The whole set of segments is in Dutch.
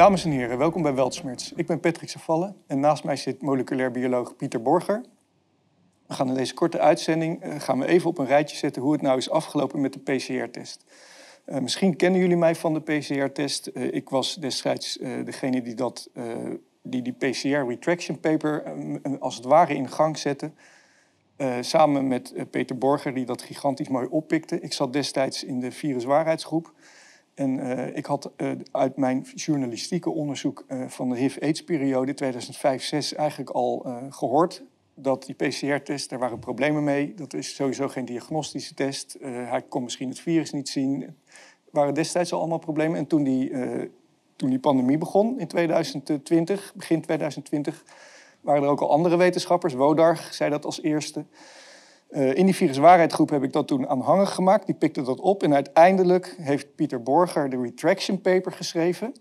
Dames en heren, welkom bij Weltsmerts. Ik ben Patrick Savalle en naast mij zit moleculair bioloog Pieter Borger. We gaan in deze korte uitzending uh, gaan we even op een rijtje zetten hoe het nou is afgelopen met de PCR-test. Eh, misschien kennen jullie mij van de PCR-test. Eh, ik was destijds degene die dat, die, die PCR retraction paper als het ware in gang zette. samen met Peter Borger, die dat gigantisch mooi oppikte. Ik zat destijds in de viruswaarheidsgroep. En uh, ik had uh, uit mijn journalistieke onderzoek uh, van de HIV-AIDS-periode 2005-6 eigenlijk al gehoord dat die PCR-test, daar waren problemen mee. Dat is sowieso geen diagnostische test. hij kon misschien het virus niet zien. Er waren destijds al allemaal problemen. En toen die, toen die pandemie begon in 2020, begin 2020, waren er ook al andere wetenschappers. Wodarg zei dat als eerste. Uh, in die viruswaarheidsgroep heb ik dat toen aanhangig gemaakt. Die pikte dat op. En uiteindelijk heeft Pieter Borger de retraction paper geschreven.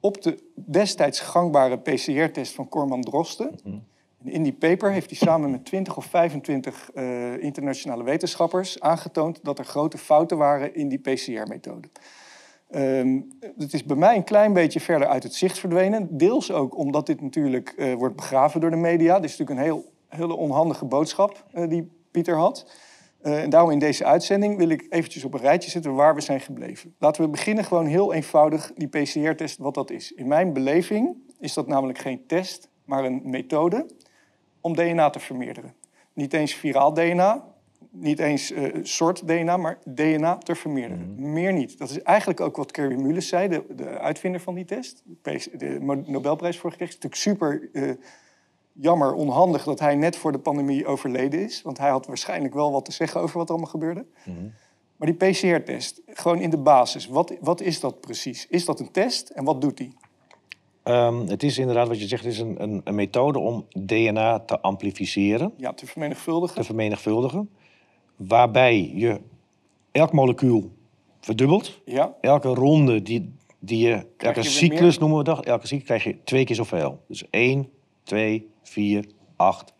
Op de destijds gangbare PCR-test van Corman Drosten. Mhm. En in die paper heeft hij samen met 20 of 25 uh, eh, internationale wetenschappers aangetoond dat er grote fouten waren in die PCR-methode. Um, het is bij mij een klein beetje verder uit het zicht verdwenen. Deels ook omdat dit natuurlijk uh, wordt begraven door de media. Dit is natuurlijk een heel, hele onhandige boodschap uh, die Pieter had. Uh, en daarom in deze uitzending wil ik eventjes op een rijtje zetten waar we zijn gebleven. Laten we beginnen gewoon heel eenvoudig die PCR-test, wat dat is. In mijn beleving is dat namelijk geen test, maar een methode om DNA te vermeerderen. Niet eens viraal DNA, niet eens uh, soort DNA, maar DNA te vermeerderen. Mhm. Meer niet. Dat is eigenlijk ook wat Kerry Mullis zei, de, de uitvinder van die test. De Nobelprijs voor gekregen. Het is natuurlijk super... Uh, jammer, onhandig dat hij net voor de pandemie overleden is. Want hij had waarschijnlijk wel wat te zeggen over wat er allemaal gebeurde. Mhm. Maar die PCR-test, gewoon in de basis, wat, wat is dat precies? Is dat een test en wat doet die? Um, het is inderdaad wat je zegt, het is een, een, een, methode om DNA te amplificeren. Ja, te vermenigvuldigen. Te vermenigvuldigen. Waarbij je elk molecuul verdubbelt. Ja. Elke ronde die, die je, elke cyclus noemen we dat, elke cyclus krijg je twee keer zoveel. Dus één, twee, 4, 8,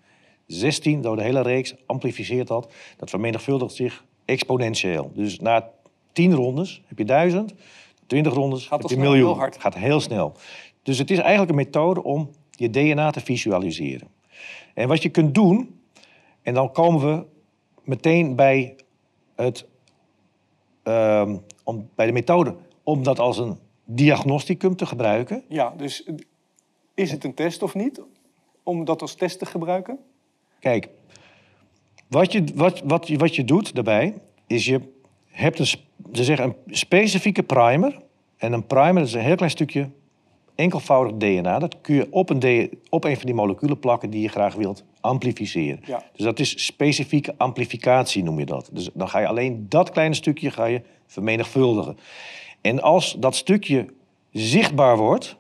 16 door de hele reeks amplificeert dat. Dat vermenigvuldigt zich exponentieel. Dus na 10 rondes heb je 1000, 20 rondes Gaat heb je miljoen. Heel hard. Gaat heel snel. Dus het is eigenlijk een methode om je DNA te visualiseren. En wat je kunt doen, en dan komen we meteen bij, het, uh, om, bij de methode om dat als een diagnosticum te gebruiken. Ja, dus is het een test of niet? Om dat als test te gebruiken? Kijk, wat je, wat, wat, wat je doet daarbij, is je hebt een, ze zeggen een specifieke primer. En een primer is een heel klein stukje enkelvoudig DNA. Dat kun je op een, op een van die moleculen plakken die je graag wilt amplificeren. Ja. Dus dat is specifieke amplificatie, noem je dat. Dus dan ga je alleen dat kleine stukje ga je vermenigvuldigen. En als dat stukje zichtbaar wordt,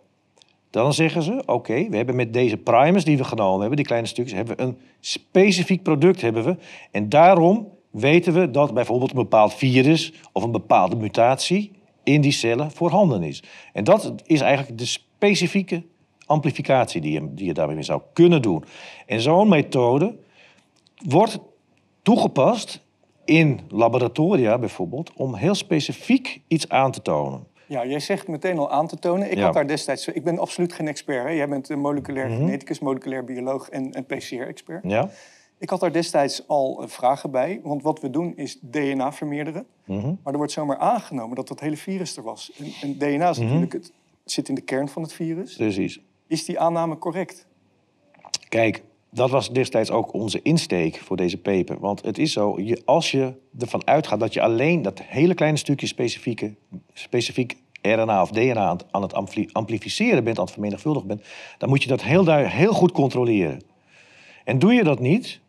dan zeggen ze, oké, we hebben met deze primers die we genomen hebben, die kleine stukjes, hebben we een specifiek product hebben we. En daarom weten we dat bijvoorbeeld een bepaald virus of een bepaalde mutatie in die cellen voorhanden is. En dat is eigenlijk de specifieke amplificatie die je, die je daarmee zou kunnen doen. En zo'n methode wordt toegepast in laboratoria bijvoorbeeld om heel specifiek iets aan te tonen. Ja, jij zegt meteen al aan te tonen. Ik had daar destijds. Ik ben absoluut geen expert. Hè. Jij bent een moleculair mm geneticus, moleculair bioloog en een PCR-expert. Ja. Ik had daar destijds al eh, vragen bij. Want wat we doen is DNA vermeerderen. Mhm. Maar er wordt zomaar aangenomen dat dat hele virus er was. En, en DNA is mhm. natuurlijk het, zit in de kern van het virus. Precies. Is die aanname correct? Kijk, dat was destijds ook onze insteek voor deze paper. Want het is zo, je, als je ervan uitgaat dat je alleen dat hele kleine stukje specifieke, specifiek RNA of DNA aan het amplificeren bent, aan het vermenigvuldigen bent, dan moet je dat heel, heel goed controleren. En doe je dat niet,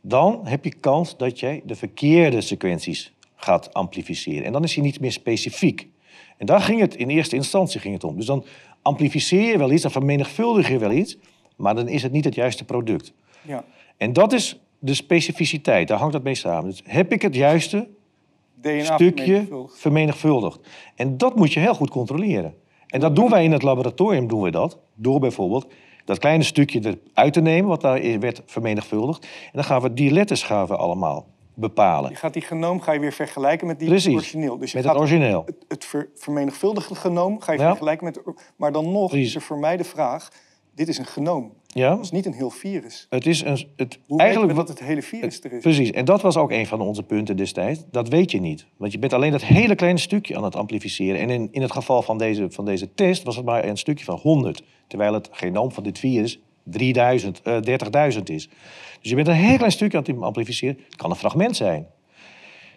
dan heb je kans dat jij de verkeerde sequenties gaat amplificeren. En dan is hij niet meer specifiek. En daar ging het in eerste instantie ging het om. Dus dan amplificeer je wel iets, dan vermenigvuldig je wel iets, maar dan is het niet het juiste product. Ja. En dat is de specificiteit, daar hangt dat mee samen. Dus heb ik het juiste DNA stukje vermenigvuldigd. En dat moet je heel goed controleren. En dat doen wij in het laboratorium, doen we dat. Door bijvoorbeeld dat kleine stukje eruit te nemen, wat daar werd vermenigvuldigd. En dan gaan we die letters gaan we allemaal bepalen. Je gaat die genoom ga je weer vergelijken met die Precies, origineel. Dus je met het gaat origineel. het, het ver- vermenigvuldigde genoom ga je Ja. vergelijken met... Maar dan nog Precies. is er voor mij de vraag... Dit is een genoom. Ja? Dat is niet een heel virus. Het is een, het, Hoe eigenlijk dat het hele virus er is? Precies, en dat was ook een van onze punten destijds. Dat weet je niet. Want je bent alleen dat hele kleine stukje aan het amplificeren. En in, in het geval van deze, van deze test was het maar een stukje van 100. Terwijl het genoom van dit virus 3000, eh 30.000 is. Dus je bent een heel klein stukje aan het amplificeren. Het kan een fragment zijn.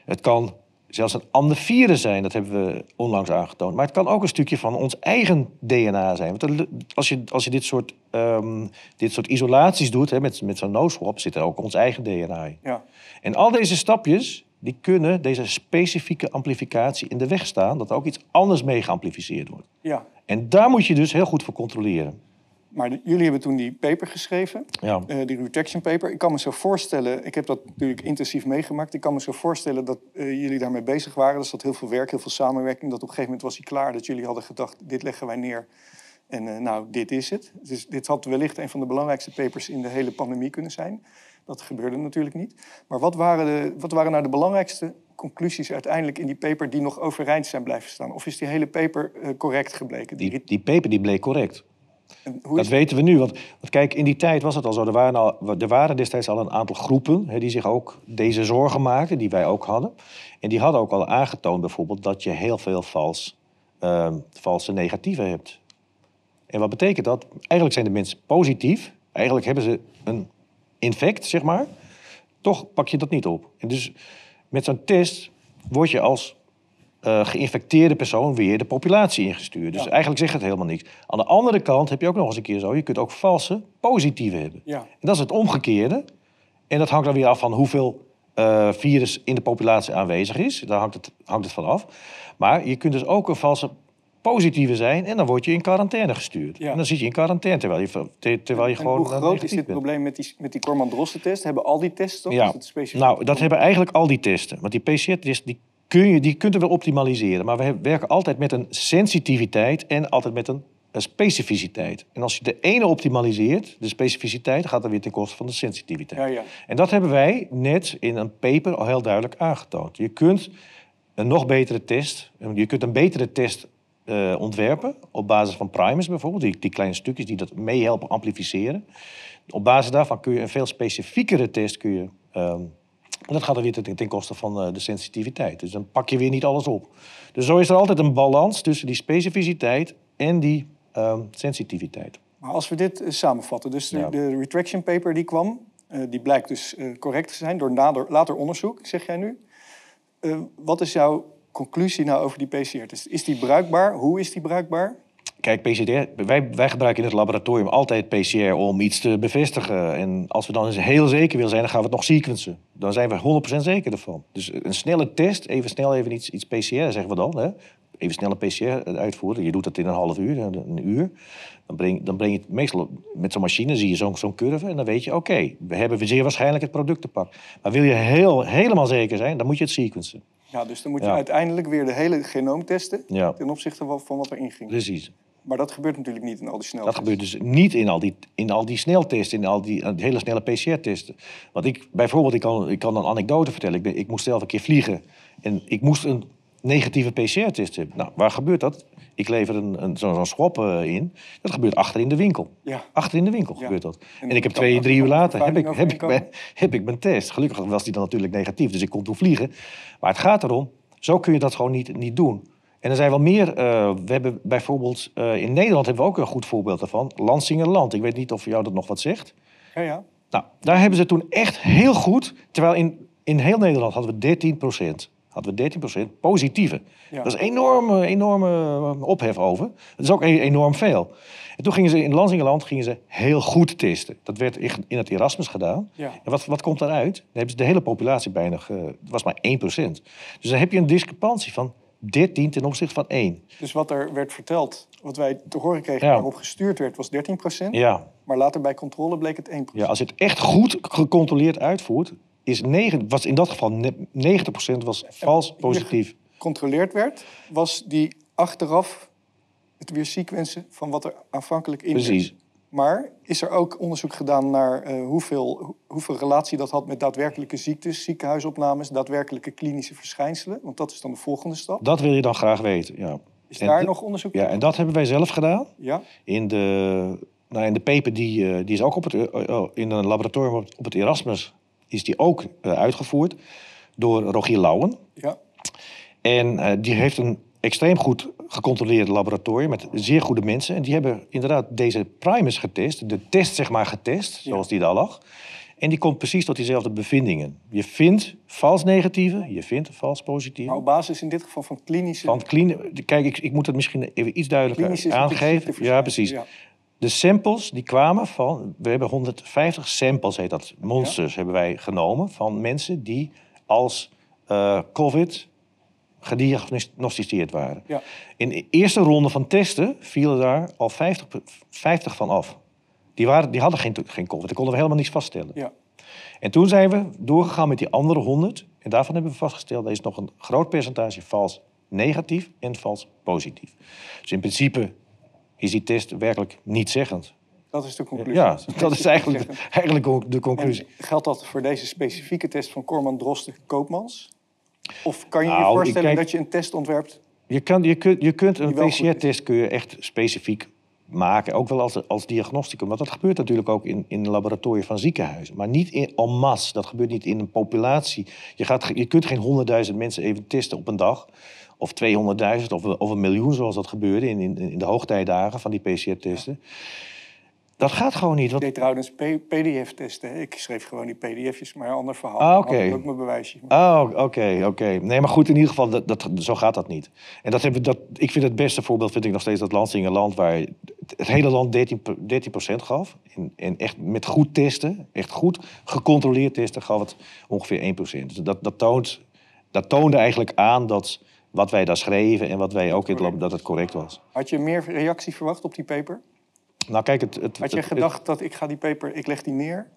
Het kan zelfs een ander virus zijn, dat hebben we onlangs aangetoond. Maar het kan ook een stukje van ons eigen DNA zijn. Want als je, als je dit, soort, ehm, dit soort isolaties doet, hè, met, met zo'n no-swap, zit er ook ons eigen DNA in. Ja. En al deze stapjes, die kunnen deze specifieke amplificatie in de weg staan... dat er ook iets anders mee geamplificeerd wordt. ja. En daar moet je dus heel goed voor controleren. Maar de- jullie hebben toen die paper geschreven. Ja. eh, die retraction paper. Ik kan me zo voorstellen, ik heb dat natuurlijk intensief meegemaakt. Ik kan me zo voorstellen dat eh, jullie daarmee bezig waren. Er zat heel veel werk, heel veel samenwerking. Dat op een gegeven moment was hij klaar. Dat jullie hadden gedacht, dit leggen wij neer. En eh, nou, dit is het. Dus dit had wellicht een van de belangrijkste papers in de hele pandemie kunnen zijn. Dat gebeurde natuurlijk niet. Maar wat waren, de, wat waren nou de belangrijkste conclusies uiteindelijk in die paper die nog overeind zijn blijven staan? Of is die hele paper correct gebleken? Die, Die, die paper die bleek correct. Hoe Dat weten we nu. Want, want kijk, in die tijd was het al zo. Er waren, al, er waren destijds al een aantal groepen hè, die zich ook deze zorgen maakten, die wij ook hadden. En die hadden ook al aangetoond bijvoorbeeld dat je heel veel vals, ehm, valse negatieven hebt. En wat betekent dat? Eigenlijk zijn de mensen positief. Eigenlijk hebben ze een infect, zeg maar. Toch pak je dat niet op. En dus met zo'n test word je als eh, geïnfecteerde persoon weer de populatie ingestuurd. Dus Ja. eigenlijk zegt het helemaal niks. Aan de andere kant heb je ook nog eens een keer zo... je kunt ook valse positieve hebben. Ja. En dat is het omgekeerde. En dat hangt dan weer af van hoeveel eh, virus in de populatie aanwezig is. Daar hangt het, hangt het van af. Maar je kunt dus ook een valse positieve zijn... en dan word je in quarantaine gestuurd. Ja. En dan zit je in quarantaine terwijl je, ter- terwijl je en gewoon hoe eh, groot is dit bent. probleem met die, met die Korman-Drosten-test? Hebben al die tests toch? Ja, nou, dat hebben eigenlijk al die testen. Want die PCR-test, die kun je, die kunt er wel optimaliseren. Maar we werken altijd met een sensitiviteit en altijd met een, een specificiteit. En als je de ene optimaliseert, de specificiteit, gaat dan weer ten koste van de sensitiviteit. Ja, ja. En dat hebben wij net in een paper al heel duidelijk aangetoond. Je kunt een nog betere test, je kunt een betere test eh, ontwerpen op basis van primers bijvoorbeeld, die, die kleine stukjes die dat meehelpen amplificeren. Op basis daarvan kun je een veel specifiekere test kun je, ehm, en dat gaat dan weer ten, ten koste van eh, de sensitiviteit. Dus dan pak je weer niet alles op. Dus zo is er altijd een balans tussen die specificiteit en die ehm, sensitiviteit. Maar als we dit eh, samenvatten, dus de, Ja. de retraction paper die kwam, eh, die blijkt dus correct te zijn door nader, later onderzoek, zeg jij nu. Wat is jouw conclusie nou over die PCR-test? Is die bruikbaar? Hoe is die bruikbaar? Kijk, PCR, wij, wij gebruiken in het laboratorium altijd PCR om iets te bevestigen. En als we dan eens heel zeker willen zijn, dan gaan we het nog sequencen. Dan zijn we 100% zeker ervan. Dus een snelle test, even snel even iets, iets PCR, zeggen we dan. Hè? Even snel een PCR uitvoeren. Je doet dat in een half uur, een uur. Dan breng, dan breng je het meestal met zo'n machine, zie je zo'n zo'n curve. En dan weet je, oké, we hebben zeer waarschijnlijk het product te pakken. Maar wil je heel, helemaal zeker zijn, dan moet je het sequencen. Ja, dus dan moet je Ja. uiteindelijk weer de hele genoom testen Ja, ten opzichte van, van wat erin ging. precies. Maar dat gebeurt natuurlijk niet in al die Dat sneltests. gebeurt dus niet in al die, in al die sneltesten, in al die, eh, hele snelle PCR-testen. Want ik, bijvoorbeeld, ik kan, ik kan een anekdote vertellen. Ik, ben, ik moest zelf een keer vliegen en ik moest een negatieve PCR-test hebben. Nou, waar gebeurt dat? Ik lever een, een, zo'n zo'n schop eh, in. Dat gebeurt achter in de winkel. Ja. Achter in de winkel Ja. gebeurt dat. En En, ik heb twee, drie uur later heb ik, heb, ik mijn, heb ik mijn test. Gelukkig was die dan natuurlijk negatief, dus ik kon toen vliegen. Maar het gaat erom, zo kun je dat gewoon niet, niet doen. En er zijn wel meer. eh, we hebben bijvoorbeeld eh, in Nederland hebben we ook een goed voorbeeld daarvan. Lansingerland. Ik weet niet of jou dat nog wat zegt. Ja, ja. Nou, daar hebben ze toen echt heel goed. Terwijl in, in heel Nederland hadden we 13% Hadden we 13% positieve. Ja. Dat is een enorme, enorme eh, ophef over. Dat is ook e- enorm veel. En toen gingen ze in Lansingerland gingen ze heel goed testen. Dat werd in het Erasmus gedaan. Ja. En wat, wat komt daaruit? Dan hebben ze de hele populatie bijna... Het was maar 1% Dus dan heb je een discrepantie van 13 ten opzichte van 1. Dus wat er werd verteld, wat wij te horen kregen, Ja. waarop gestuurd werd, was 13 Ja, Maar later bij controle bleek het 1% ja, als je het echt goed gecontroleerd uitvoert... Is 9, was in dat geval ne- 90% was vals positief. Gecontroleerd werd, was die achteraf het weer van wat er aanvankelijk in Precies. Maar is er ook onderzoek gedaan naar eh, hoeveel, hoeveel relatie dat had met daadwerkelijke ziektes, ziekenhuisopnames, daadwerkelijke klinische verschijnselen? Want dat is dan de volgende stap. Dat wil je dan graag weten, ja. Is En daar nog onderzoek Ja, en dat hebben wij zelf gedaan. Ja? In de, nou, in de paper die, eh, die is ook op het, eh, eh, in een laboratorium op, op het Erasmus is die ook uitgevoerd door Rogier Lauwen. Ja. En die heeft een extreem goed gecontroleerd laboratorium met zeer goede mensen. En die hebben inderdaad deze primers getest, de test zeg maar getest, zoals die daar lag. En die komt precies tot diezelfde bevindingen. Je vindt vals negatieve, je vindt vals positieve. Maar op basis in dit geval van klinische... Van klini- Kijk, ik, ik moet het misschien even iets duidelijker klinische aangeven. Ja, precies. Ja. De samples die kwamen van... We hebben 150 samples, heet dat, monsters, hebben wij genomen... van mensen die als eh, COVID gediagnosticeerd waren. Ja. In de eerste ronde van testen vielen daar al 50, pe- 50 van af. Die, waren, die hadden geen, geen COVID, daar konden we helemaal niets vaststellen. Ja. En toen zijn we doorgegaan met die andere 100. En daarvan hebben we vastgesteld... er is nog een groot percentage vals negatief en vals positief. Dus in principe is die test werkelijk niet zeggend. Dat is de conclusie. Ja, dat is eigenlijk, eigenlijk ook de conclusie. En geldt dat voor deze specifieke test van Corman Drosten Koopmans? Of kan je je Nou, voorstellen kijk- dat je een test ontwerpt? Je, kan, je, kunt, je kunt een. PCR-test kun je echt specifiek maken. Ook wel als, als diagnosticum. Want dat gebeurt natuurlijk ook in, in laboratoria van ziekenhuizen. Maar niet in, en masse. Dat gebeurt niet in een populatie. Je, gaat, je kunt geen honderdduizend mensen even testen op een dag. Of 200.000 of, of een miljoen, zoals dat gebeurde in, in, in de hoogtijdagen van die PCR-testen. Dat gaat gewoon niet. Ik Want, deed trouwens PDF-testen. Ik schreef gewoon die PDF'jes, maar een ander verhaal. Ah, oké. ik ook mijn bewijsje. Oh, oké, oké. Nee, maar goed, in ieder geval, dat, dat, zo gaat dat niet. En dat hebben, dat, ik vind het beste voorbeeld vind ik nog steeds dat Lansingerland... waar het hele land 13, per- 13% gaf. En, en echt met goed testen, echt goed gecontroleerd testen... gaf het ongeveer 1% Dus dat, dat, toont, dat toonde eigenlijk aan dat wat wij daar schreven... en wat wij ook in het lab, dat het correct was. Had je meer reactie verwacht op die paper? Nou, kijk, het... het Had je het- gedacht dat ik ga die paper, ik leg die neer?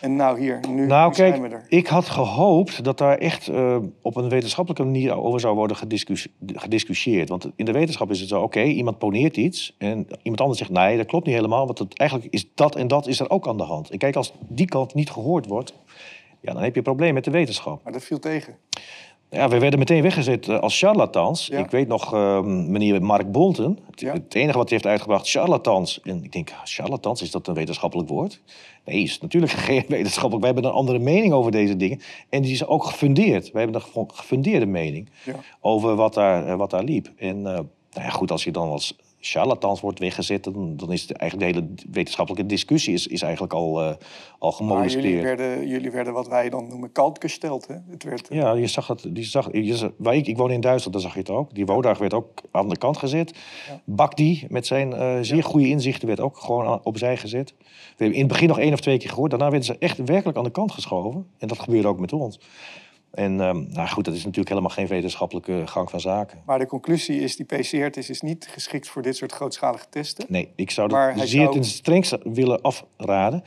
En nou hier, nu, Nou, nu zijn we kijk, er. ik had gehoopt dat daar echt eh, op een wetenschappelijke manier over zou worden gediscus- gediscussieerd. Want in de wetenschap is het zo, oké, iemand poneert iets en iemand anders zegt nee, dat klopt niet helemaal, want het, eigenlijk is dat en dat is er ook aan de hand. En kijk, als die kant niet gehoord wordt, ja, dan heb je een probleem met de wetenschap. Maar dat viel tegen. Ja, we werden meteen weggezet eh, als charlatans. Ja. Ik weet nog, eh, meneer Mark Bolton, het, Ja. het enige wat hij heeft uitgebracht, charlatans. En ik denk, charlatans, is dat een wetenschappelijk woord? Nee, is natuurlijk geen wetenschappelijk. Wij hebben een andere mening over deze dingen. En die is ook gefundeerd. Wij hebben een ge- gefundeerde mening Ja. over wat daar, eh, wat daar liep. En eh, nou ja, goed, als je dan als charlatans wordt weggezet... dan, dan is de, eigenlijk de hele wetenschappelijke discussie is, is eigenlijk al, eh al Maar jullie gemolesteerd. werden, jullie werden wat wij dan noemen koud gesteld. Hè? Het werd, Ja, je zag het. Die zag, je waar ik, ik woon in Duitsland, daar zag je het ook. Die Wodag werd ook aan de kant gezet. Ja. Bakdi met zijn eh, zeer goede inzichten werd ook gewoon aan- opzij gezet. We hebben in het begin nog één of twee keer gehoord. Daarna werden ze echt werkelijk aan de kant geschoven. En dat gebeurde ook met ons. En ehm, nou goed, dat is natuurlijk helemaal geen wetenschappelijke gang van zaken. Maar de conclusie is, die PCR-test is niet geschikt voor dit soort grootschalige testen. Nee, ik zou Maar dat zeer zou- ten strengste willen afraden.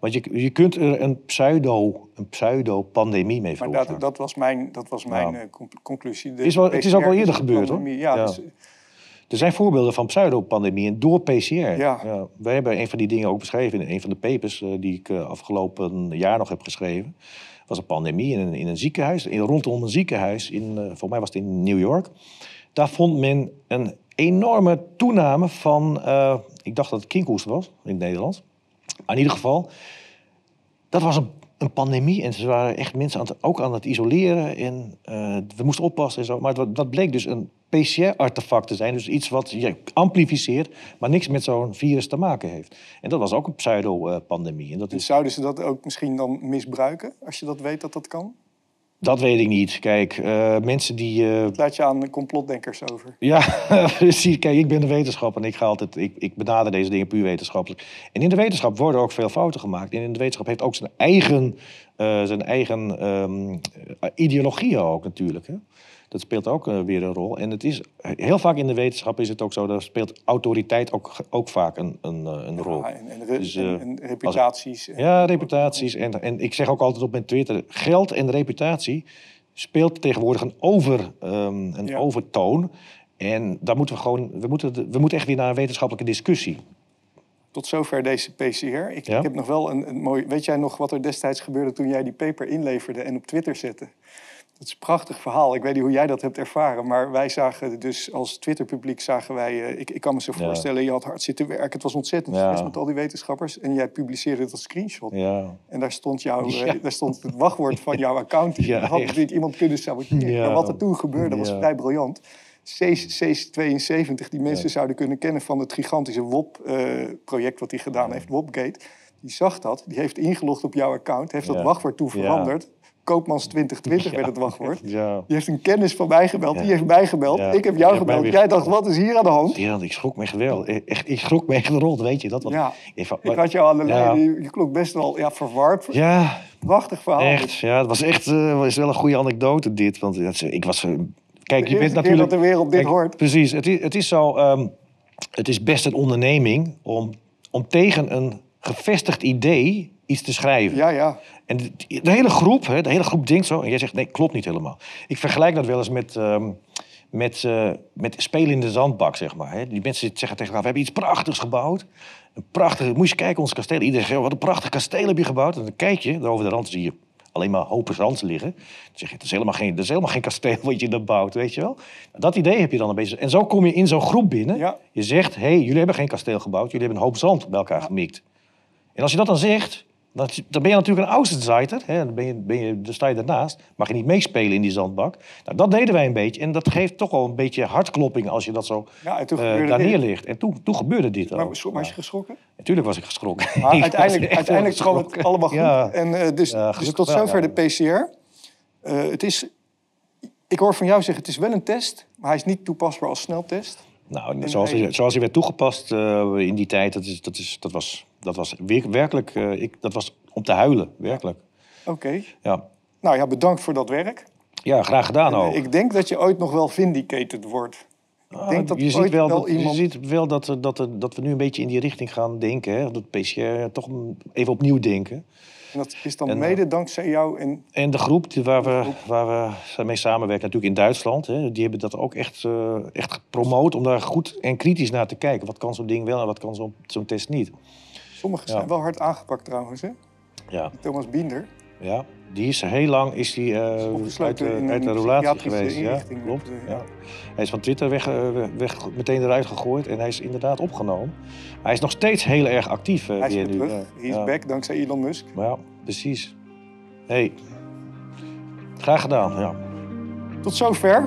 Want je, je kunt er een pseudo, een pseudo-pandemie mee Maar veroorzaken. dat, dat was mijn, dat was mijn eh, conc- conclusie. De Is wel- het is ook al eerder gebeurd, hoor. pandemie. Ja, Ja. Dus, Er zijn voorbeelden van pseudopandemieën door PCR. Ja. wij hebben een van die dingen ook beschreven in een van de papers eh, die ik eh, afgelopen jaar nog heb geschreven. Was een pandemie in een, in een ziekenhuis, in, rondom een ziekenhuis, in, volgens mij was het in New York. Daar vond men een enorme toename van, eh, ik dacht dat het kinkhoest was in het Nederlands. Maar in ieder geval, dat was een, pandemie en ze waren echt mensen aan het, ook aan het isoleren. En eh, we moesten oppassen en zo. Maar dat bleek dus een PCR-artefact te zijn. Dus iets wat je amplificeert, maar niks met zo'n virus te maken heeft. En dat was ook een pseudo-pandemie. En dat, dus is, zouden ze dat ook misschien dan misbruiken, als je dat weet dat dat kan? dat weet ik niet. Kijk, eh, mensen die... Dat laat je aan de complotdenkers over. Ja, precies. Kijk, ik ben de wetenschapper en ik, ga altijd, ik, ik benader deze dingen puur wetenschappelijk. En in de wetenschap worden ook veel fouten gemaakt. En in de wetenschap heeft ook zijn eigen, eh, zijn eigen ehm, eh, ideologieën ook natuurlijk. Hè? Dat speelt ook eh, weer een rol. En het is, heel vaak in de wetenschap is het ook zo, daar speelt autoriteit ook, ook vaak een, een, eh, een rol. Ja, en, en, re- Dus, eh, en, reputaties. Ja, reputaties. En, en ik zeg ook altijd op mijn Twitter, geld en reputatie speelt tegenwoordig een, over, ehm, een Ja. overtoon. En daar moeten we gewoon, we moeten, we moeten echt weer naar een wetenschappelijke discussie. Tot zover deze PCR. Ik, Ja? ik heb nog wel een, een mooi... Weet jij nog wat er destijds gebeurde toen jij die paper inleverde en op Twitter zette? Dat is een prachtig verhaal. Ik weet niet hoe jij dat hebt ervaren. Maar wij zagen dus als Twitter-publiek zagen wij... eh, ik, ik kan me zo Ja. voorstellen, je had hard zitten werken. Het was ontzettend Ja. met al die wetenschappers. En jij publiceerde het als screenshot. Ja. En daar stond, jouw, eh, daar stond het wachtwoord van jouw account in. Ja, dat had natuurlijk iemand kunnen saboteren. Maar wat er toen gebeurde was vrij briljant. C72, die mensen Ja. zouden kunnen kennen van het gigantische WOP-project wat hij gedaan heeft, WOPgate. Die zag dat, die heeft ingelogd op jouw account, heeft dat Ja. wachtwoord toe veranderd. Koopmans 2020 werd het wachtwoord. Die heeft een kennis van mij gebeld, die heeft mij gebeld. Ik heb jou gebeld. Jij dacht, wat is hier aan de hand? Ja, ik schrok me geweldig. E- Echt, ik schrok me echt rond, weet je dat? Want Ja, ik, had jou aan de lijn, je, klonk best wel ja, verward. Ja, Prachtig verhaal. echt. Ja, het was echt eh, was wel een goede anekdote dit. Want ik was... Kijk, je bent natuurlijk... dat de wereld dit Kijk, hoort. Precies. Het is, het is zo... ehm, het is best een onderneming om, om tegen een gevestigd idee iets te schrijven. Ja, ja. En de, de hele groep, hè, de hele groep denkt zo. En jij zegt, nee, klopt niet helemaal. Ik vergelijk dat wel eens met, ehm, met, eh, met spelen in de zandbak, zeg maar. Hè. Die mensen zeggen tegen elkaar, we hebben iets prachtigs gebouwd. Een prachtig, moet je kijken, ons kasteel. Iedereen zegt, wat een prachtig kasteel heb je gebouwd. En dan kijk je, daar over de rand zie je alleen maar hopen zand liggen. Dan zeg je, dat is helemaal geen, dat is helemaal geen kasteel wat je daar bouwt, weet je wel. Dat idee heb je dan een beetje. En zo kom je in zo'n groep binnen. Ja. Je zegt, hé, hey, jullie hebben geen kasteel gebouwd. Jullie hebben een hoop zand bij elkaar gemikt. En als je dat dan zegt, dan, dan ben je natuurlijk een Außenseiter. Hè? Dan, ben je, ben je, dan sta je ernaast. Mag je niet meespelen in die zandbak. Nou, dat deden wij een beetje. En dat geeft toch wel een beetje hartklopping als je dat zo Ja, en toen gebeurde daar neerlegt. En toen, toen gebeurde dit Maar ook. was was je geschrokken? Natuurlijk was ik geschrokken. Maar Ik was uiteindelijk, uiteindelijk kwam het allemaal goed. Ja. En, eh, dus, Ja, dus tot zover de PCR. Eh, het is, ik hoor van jou zeggen, het is wel een test, maar hij is niet toepasbaar als sneltest. Nou, zoals hij- zoals hij werd toegepast in die tijd, dat, is, dat, is, dat was, dat was wer- werkelijk eh, ik, dat was om te huilen. Werkelijk. Oké. Ja, Nou ja, bedankt voor dat werk. ja graag gedaan En, ook. eh, ik denk dat je ooit nog wel vindicated wordt. Ah, denk dat je, ziet wel wel dat, iemand- je ziet wel dat, dat, dat we nu een beetje in die richting gaan denken. Hè? Dat PCR toch even opnieuw denken. En dat is dan En, eh, mede dankzij jou. En En de groep die waar, we, waar we mee samenwerken, natuurlijk in Duitsland, hè, die hebben dat ook echt, eh, echt gepromoot om daar goed en kritisch naar te kijken. Wat kan zo'n ding wel en wat kan zo'n zo'n test niet? Sommigen Ja. zijn wel hard aangepakt trouwens. Hè? Ja, Thomas Biender. ja. Die is heel lang is die, eh, uit, de, uit relatie geweest. Ja, klopt. Eh, ja. ja. Hij is van Twitter weg, eh, weg, meteen eruit gegooid en hij is inderdaad opgenomen. Hij is nog steeds heel erg actief. eh, Hij is weer nu. terug. Hij is Ja. back dankzij Elon Musk. Ja, precies. hey. graag gedaan. Ja. Tot zover.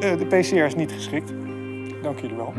De PCR is niet geschikt. Dank jullie wel.